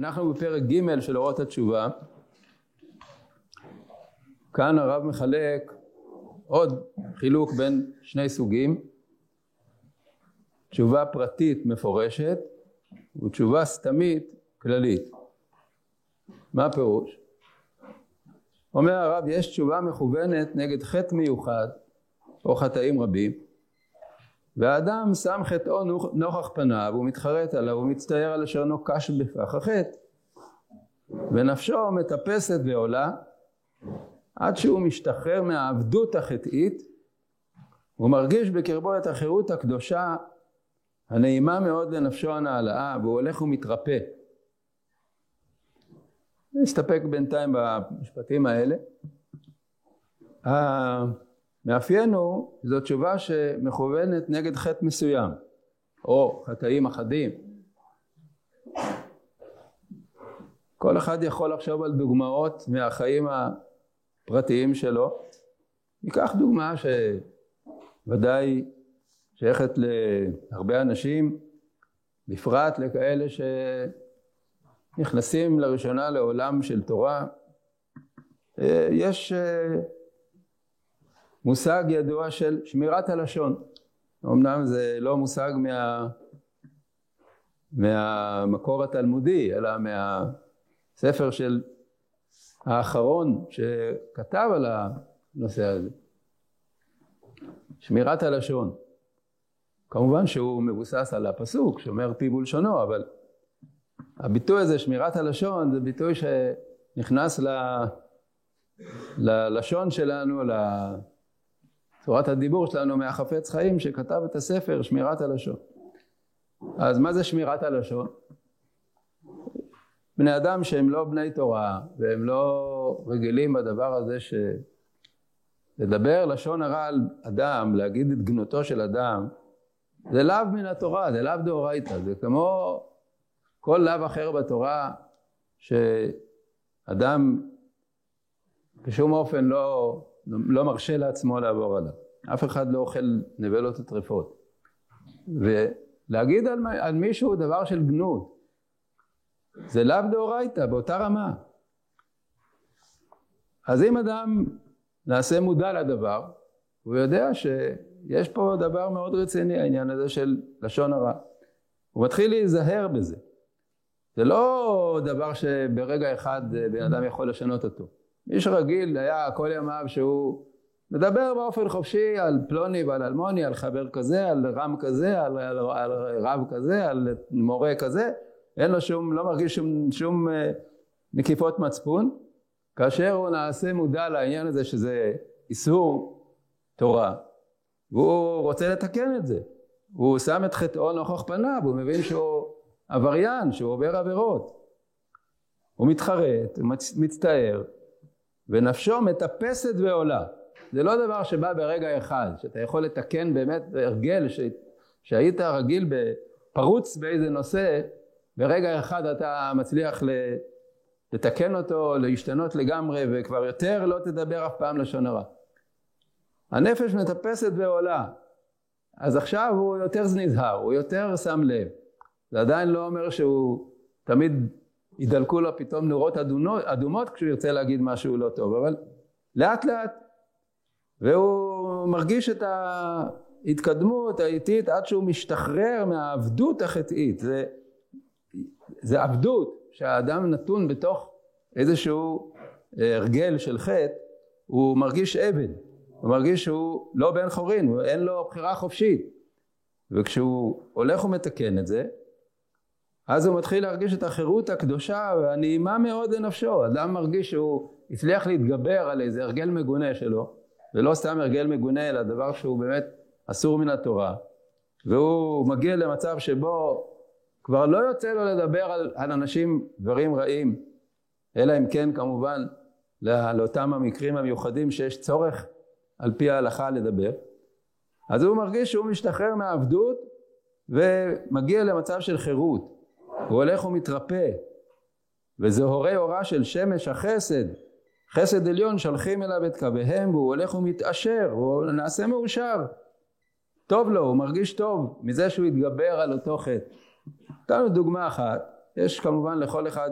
אנחנו בפרק ג' של אורות התשובה. כאן הרב מחלק עוד חילוק בין שני סוגים, תשובה פרטית מפורשת ותשובה סתמית כללית. מה הפירוש? אומר הרב, יש תשובה מכוונת נגד חטא מיוחד או חטאים רבים והאדם שם חטאו נוכח פניו, הוא מתחרט עליו, הוא מצטער על אשר נוקש בפח החטא ונפשו מטפסת ועולה עד שהוא משתחרר מהעבדות החטאית הוא מרגיש בקרבו את החירות הקדושה הנעימה מאוד לנפשו הנעלאה והוא הולך ומתרפא. נסתפק בינתיים במשפטים האלה. המאפיין הוא, זו תשובה שמכוונת נגד חטא מסוים או חטאים אחדים. כל אחד יכול לחשוב על דוגמאות מהחיים הפרטיים שלו. ניקח דוגמה שוודאי שייכת להרבה אנשים, בפרט לכאלה שנכנסים לראשונה לעולם של תורה. יש מושג ידוע של שמירת הלשון. אמנם זה לא מושג מה, מהמקור התלמודי, אלא מהספר של האחרון שכתב על הנושא הזה. שמירת הלשון. כמובן שהוא מבוסס על הפסוק שאומר פיו ולשונו, אבל הביטוי הזה, שמירת הלשון, זה ביטוי שנכנס ל... ללשון שלנו, לצורת הדיבור שלנו מהחפץ חיים שכתב את הספר שמירת הלשון. אז מה זה שמירת הלשון? בני אדם שהם לא בני תורה והם לא רגילים בדבר הזה ש... לדבר לשון הרע על אדם, להגיד את גנותו של אדם, זה לאו מן התורה, זה לאו דאורייתא, זה כמו כל לאו אחר בתורה שאדם בשום אופן לא, לא מרשה לעצמו לעבור עליו. אף אחד לא אוכל נבלות וטרפות. ולהגיד על, על מישהו דבר של גנות, זה לאו דאורייתא, באותה רמה. אז אם אדם נעשה מודע לדבר, הוא יודע שיש פה דבר מאוד רציני, העניין הזה של לשון הרע. הוא מתחיל להיזהר בזה. זה לא דבר שברגע אחד בן אדם יכול לשנות אותו. מי שרגיל היה כל ימיו שהוא מדבר באופן חופשי על פלוני ועל אלמוני, על חבר כזה, על רם כזה, על, על, על רב כזה, על מורה כזה, אין לו שום, לא מרגיש שום, שום אה, נקיפות מצפון, כאשר הוא נעשה מודע לעניין הזה שזה איסור תורה, והוא רוצה לתקן את זה. הוא שם את חטאו נוכח פניו, הוא מבין שהוא עבריין, שהוא עובר עבירות. הוא מתחרט, הוא מצטער, ונפשו מטפסת ועולה. זה לא דבר שבא ברגע אחד, שאתה יכול לתקן באמת הרגל ש... שהיית רגיל פרוץ באיזה נושא, ברגע אחד אתה מצליח לתקן אותו, להשתנות לגמרי, וכבר יותר לא תדבר אף פעם לשון הרע. הנפש מטפסת ועולה, אז עכשיו הוא יותר נזהר, הוא יותר שם לב. זה עדיין לא אומר שהוא תמיד ידלקו לו פתאום נורות אדומות, אדומות כשהוא ירצה להגיד משהו לא טוב, אבל לאט לאט. והוא מרגיש את ההתקדמות האיטית עד שהוא משתחרר מהעבדות החטאית. זה, זה עבדות שהאדם נתון בתוך איזשהו אה, הרגל של חטא, הוא מרגיש עבד. הוא מרגיש שהוא לא בן חורין, אין לו בחירה חופשית. וכשהוא הולך ומתקן את זה, אז הוא מתחיל להרגיש את החירות הקדושה והנעימה מאוד לנפשו. אדם מרגיש שהוא הצליח להתגבר על איזה הרגל מגונה שלו, ולא סתם הרגל מגונה, אלא דבר שהוא באמת אסור מן התורה. והוא מגיע למצב שבו כבר לא יוצא לו לדבר על, על אנשים דברים רעים, אלא אם כן כמובן לא, לאותם המקרים המיוחדים שיש צורך על פי ההלכה לדבר. אז הוא מרגיש שהוא משתחרר מהעבדות ומגיע למצב של חירות. הוא הולך ומתרפא, וזה הורי הורה של שמש החסד, חסד עליון שלחים אליו את קוויהם והוא הולך ומתעשר, הוא נעשה מאושר. טוב לו, הוא מרגיש טוב מזה שהוא התגבר על אותו חטא. נתנו דוגמה אחת, יש כמובן לכל אחד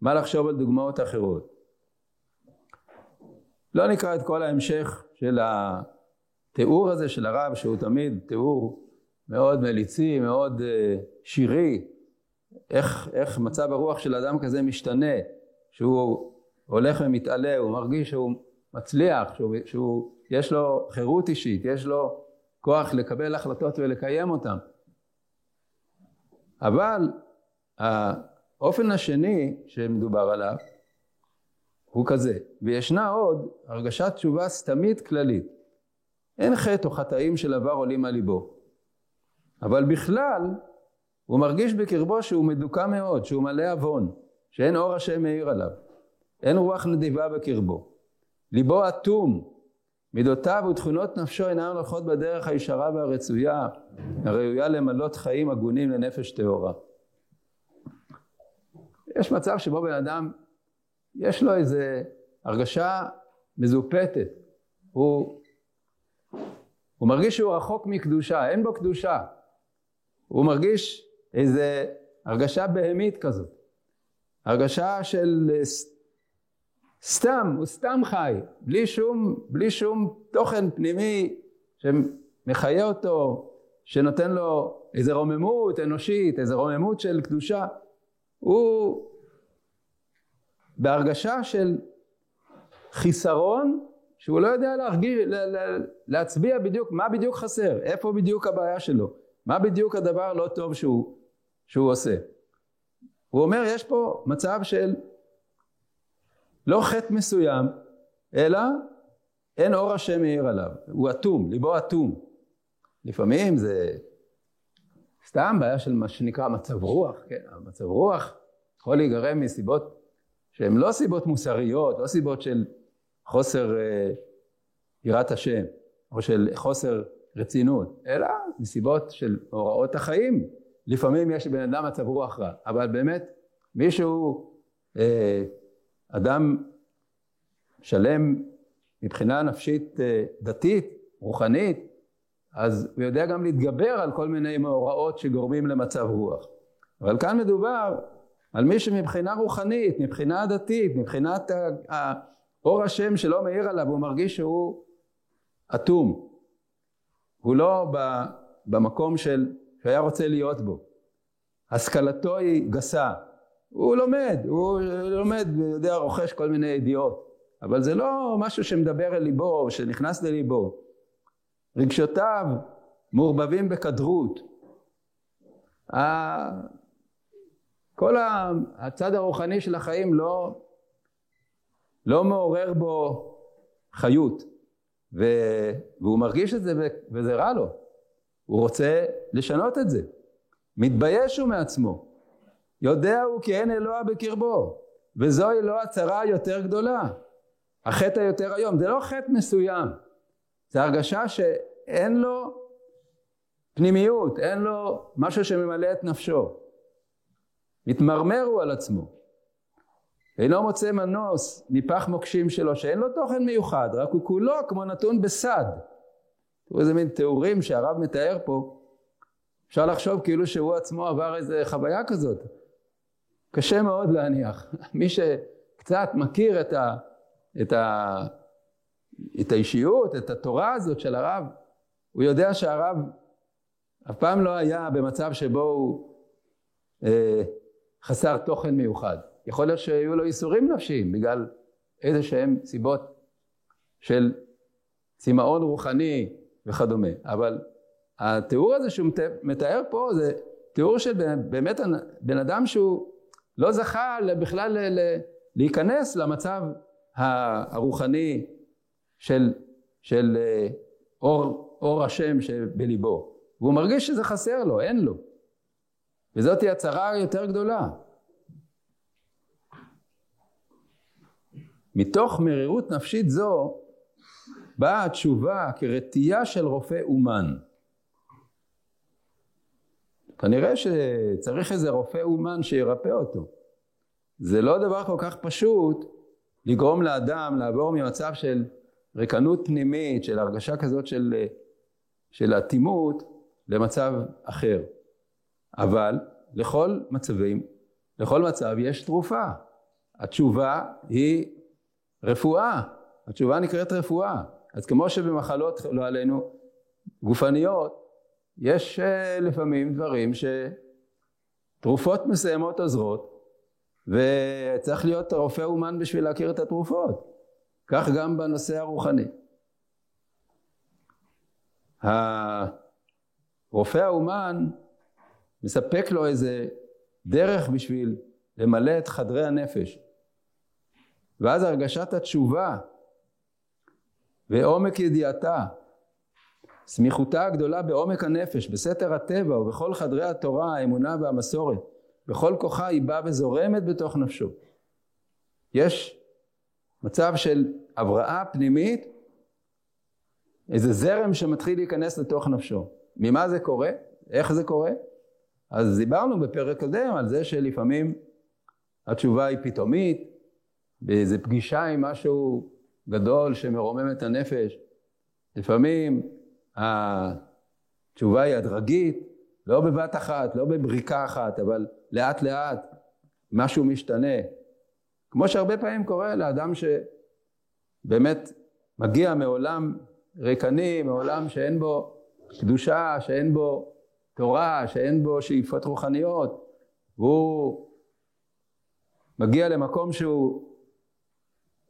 מה לחשוב על דוגמאות אחרות. לא נקרא את כל ההמשך של התיאור הזה של הרב, שהוא תמיד תיאור מאוד מליצי, מאוד uh, שירי, איך, איך מצב הרוח של אדם כזה משתנה, שהוא הולך ומתעלה, הוא מרגיש שהוא מצליח, שהוא, שהוא יש לו חירות אישית, יש לו כוח לקבל החלטות ולקיים אותן. אבל האופן השני שמדובר עליו הוא כזה, וישנה עוד הרגשת תשובה סתמית כללית. אין חטא או חטאים של עבר עולים על ליבו. אבל בכלל, הוא מרגיש בקרבו שהוא מדוכא מאוד, שהוא מלא עוון, שאין אור השם מאיר עליו. אין רוח נדיבה בקרבו. ליבו אטום, מידותיו ותכונות נפשו אינן הולכות בדרך הישרה והרצויה, הראויה למלות חיים הגונים לנפש טהורה. יש מצב שבו בן אדם, יש לו איזו הרגשה מזופתת. הוא, הוא מרגיש שהוא רחוק מקדושה, אין בו קדושה. הוא מרגיש איזו הרגשה בהמית כזאת. הרגשה של סתם, הוא סתם חי, בלי שום, בלי שום תוכן פנימי שמחיה אותו, שנותן לו איזו רוממות אנושית, איזו רוממות של קדושה. הוא בהרגשה של חיסרון שהוא לא יודע להרגיש, להצביע בדיוק מה בדיוק חסר, איפה בדיוק הבעיה שלו, מה בדיוק הדבר לא טוב שהוא, שהוא עושה. הוא אומר יש פה מצב של לא חטא מסוים, אלא אין אור השם מאיר עליו, הוא אטום, ליבו אטום. לפעמים זה סתם בעיה של מה שנקרא מצב רוח, כן, מצב רוח יכול להיגרם מסיבות שהן לא סיבות מוסריות, לא סיבות של חוסר אה, יראת השם, או של חוסר רצינות, אלא מסיבות של הוראות החיים. לפעמים יש לבן אדם מצב רוח רע, אבל באמת מישהו אה, אדם שלם מבחינה נפשית אה, דתית, רוחנית, אז הוא יודע גם להתגבר על כל מיני מאורעות שגורמים למצב רוח. אבל כאן מדובר על מי שמבחינה רוחנית, מבחינה דתית, מבחינת אור השם שלא מאיר עליו, הוא מרגיש שהוא אטום. הוא לא במקום של, שהיה רוצה להיות בו. השכלתו היא גסה, הוא לומד, הוא לומד ויודע, רוכש כל מיני ידיעות, אבל זה לא משהו שמדבר אל ליבו, שנכנס לליבו. רגשותיו מעורבבים בכדרות. כל הצד הרוחני של החיים לא, לא מעורר בו חיות, והוא מרגיש את זה וזה רע לו. הוא רוצה לשנות את זה. מתבייש הוא מעצמו. יודע הוא כי אין אלוה בקרבו, וזוהי לא הצרה היותר גדולה. החטא היותר היום, זה לא חטא מסוים, זה הרגשה שאין לו פנימיות, אין לו משהו שממלא את נפשו. מתמרמר הוא על עצמו. אינו מוצא מנוס מפח מוקשים שלו, שאין לו תוכן מיוחד, רק הוא כולו כמו נתון בסד. תראו איזה מין תיאורים שהרב מתאר פה. אפשר לחשוב כאילו שהוא עצמו עבר איזה חוויה כזאת. קשה מאוד להניח. מי שקצת מכיר את, ה, את, ה, את האישיות, את התורה הזאת של הרב, הוא יודע שהרב אף פעם לא היה במצב שבו הוא אה, חסר תוכן מיוחד. יכול להיות שהיו לו איסורים נפשיים בגלל איזה שהם סיבות של צמאון רוחני וכדומה. אבל התיאור הזה שהוא מתאר פה זה תיאור של באמת בן אדם שהוא לא זכה בכלל להיכנס למצב הרוחני של, של אה, אור, אור השם שבליבו. והוא מרגיש שזה חסר לו, אין לו. וזאת היא הצרה היותר גדולה. מתוך מרירות נפשית זו באה התשובה כרתיעה של רופא אומן. כנראה שצריך איזה רופא אומן שירפא אותו. זה לא דבר כל כך פשוט לגרום לאדם לעבור ממצב של ריקנות פנימית, של הרגשה כזאת של, של אטימות, למצב אחר. אבל לכל מצבים לכל מצב יש תרופה. התשובה היא רפואה. התשובה נקראת רפואה. אז כמו שבמחלות, לא עלינו, גופניות, יש אה, לפעמים דברים שתרופות מסוימות עוזרות, וצריך להיות רופא אומן בשביל להכיר את התרופות. כך גם בנושא הרוחני. הרופא האומן מספק לו איזה דרך בשביל למלא את חדרי הנפש. ואז הרגשת התשובה ועומק ידיעתה, סמיכותה הגדולה בעומק הנפש, בסתר הטבע ובכל חדרי התורה, האמונה והמסורת, בכל כוחה היא באה וזורמת בתוך נפשו. יש מצב של הבראה פנימית, איזה זרם שמתחיל להיכנס לתוך נפשו. ממה זה קורה? איך זה קורה? אז דיברנו בפרק קודם על זה שלפעמים התשובה היא פתאומית, באיזה פגישה עם משהו גדול שמרומם את הנפש. לפעמים התשובה היא הדרגית, לא בבת אחת, לא בבריקה אחת, אבל לאט לאט משהו משתנה. כמו שהרבה פעמים קורה לאדם שבאמת מגיע מעולם ריקני, מעולם שאין בו קדושה, שאין בו תורה, שאין בו שאיפות רוחניות, והוא מגיע למקום שהוא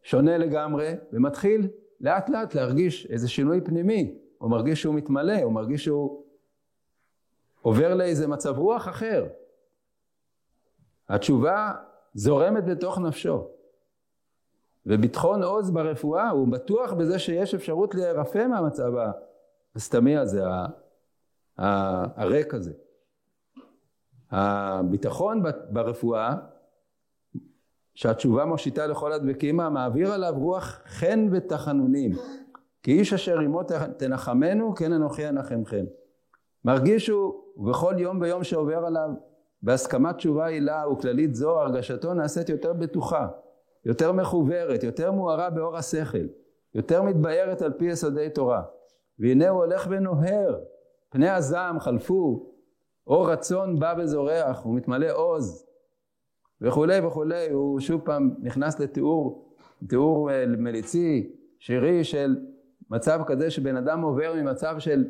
שונה לגמרי, ומתחיל לאט לאט להרגיש איזה שינוי פנימי. הוא מרגיש שהוא מתמלא, הוא מרגיש שהוא עובר לאיזה מצב רוח אחר. התשובה זורמת בתוך נפשו. וביטחון עוז ברפואה, הוא בטוח בזה שיש אפשרות להירפא מהמצב הסתמי הזה, הריק הזה. הביטחון ברפואה, שהתשובה מושיטה לכל הדבקים, מעביר עליו רוח חן ותחנונים. כי איש אשר עמו תנחמנו, כן אנוכי אנחמכם. מרגיש הוא, ובכל יום ויום שעובר עליו, בהסכמת תשובה עילה וכללית זו, הרגשתו נעשית יותר בטוחה, יותר מחוברת, יותר מוארה באור השכל, יותר מתבהרת על פי יסודי תורה. והנה הוא הולך ונוהר, פני הזעם חלפו, אור רצון בא וזורח, הוא מתמלא עוז, וכולי וכולי, הוא שוב פעם נכנס לתיאור, תיאור אה, מליצי, שירי של מצב כזה שבן אדם עובר ממצב של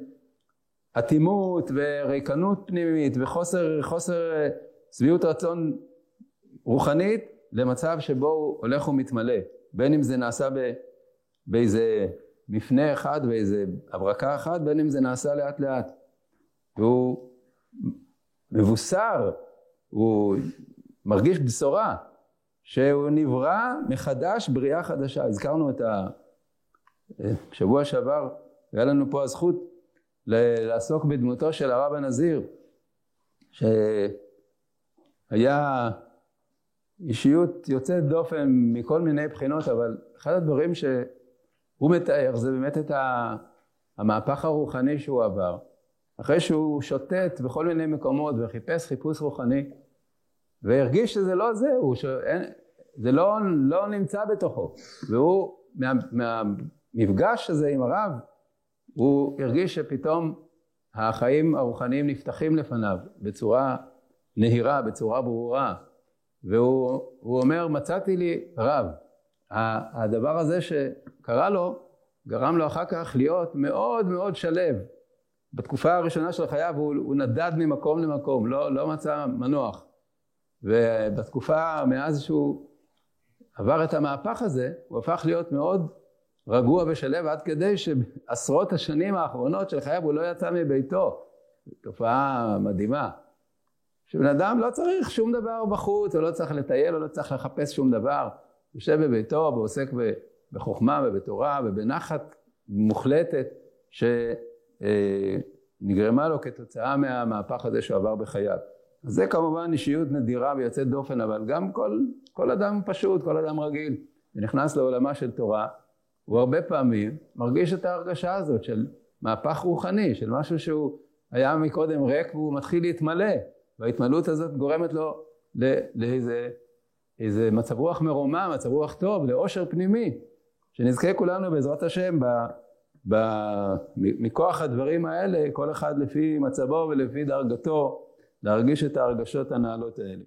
אטימות וריקנות פנימית וחוסר חוסר אה, שביעות רצון רוחנית למצב שבו הוא הולך ומתמלא. בין אם זה נעשה ב, באיזה מפנה אחד באיזה הברקה אחת בין אם זה נעשה לאט לאט. והוא מבוסר הוא מרגיש בשורה שהוא נברא מחדש בריאה חדשה הזכרנו את ה... שבוע שעבר היה לנו פה הזכות לעסוק בדמותו של הרב הנזיר, שהיה אישיות יוצאת דופן מכל מיני בחינות, אבל אחד הדברים שהוא מתאר זה באמת את המהפך הרוחני שהוא עבר. אחרי שהוא שוטט בכל מיני מקומות וחיפש חיפוש רוחני, והרגיש שזה לא זה, הוא שאין, זה לא, לא נמצא בתוכו, והוא מה, מה, המפגש הזה עם הרב, הוא הרגיש שפתאום החיים הרוחניים נפתחים לפניו בצורה נהירה, בצורה ברורה, והוא אומר, מצאתי לי רב. הדבר הזה שקרה לו, גרם לו אחר כך להיות מאוד מאוד שלב. בתקופה הראשונה של חייו הוא, הוא נדד ממקום למקום, לא, לא מצא מנוח. ובתקופה, מאז שהוא עבר את המהפך הזה, הוא הפך להיות מאוד רגוע ושלב עד כדי שעשרות השנים האחרונות של חייו הוא לא יצא מביתו. תופעה מדהימה. שבן אדם לא צריך שום דבר בחוץ, הוא לא צריך לטייל, הוא לא צריך לחפש שום דבר. יושב בביתו ועוסק בחוכמה ובתורה ובנחת מוחלטת שנגרמה לו כתוצאה מהמהפך הזה שהוא עבר בחייו. אז זה כמובן אישיות נדירה ויוצאת דופן, אבל גם כל, כל אדם פשוט, כל אדם רגיל, ונכנס לעולמה של תורה, הוא הרבה פעמים מרגיש את ההרגשה הזאת של מהפך רוחני, של משהו שהוא היה מקודם ריק והוא מתחיל להתמלא, וההתמלאות הזאת גורמת לו לאיזה איזה מצב רוח מרומם, מצב רוח טוב, לאושר פנימי, שנזכה כולנו בעזרת השם ב, ב, מכוח הדברים האלה, כל אחד לפי מצבו ולפי דרגתו, להרגיש את ההרגשות הנעלות האלה.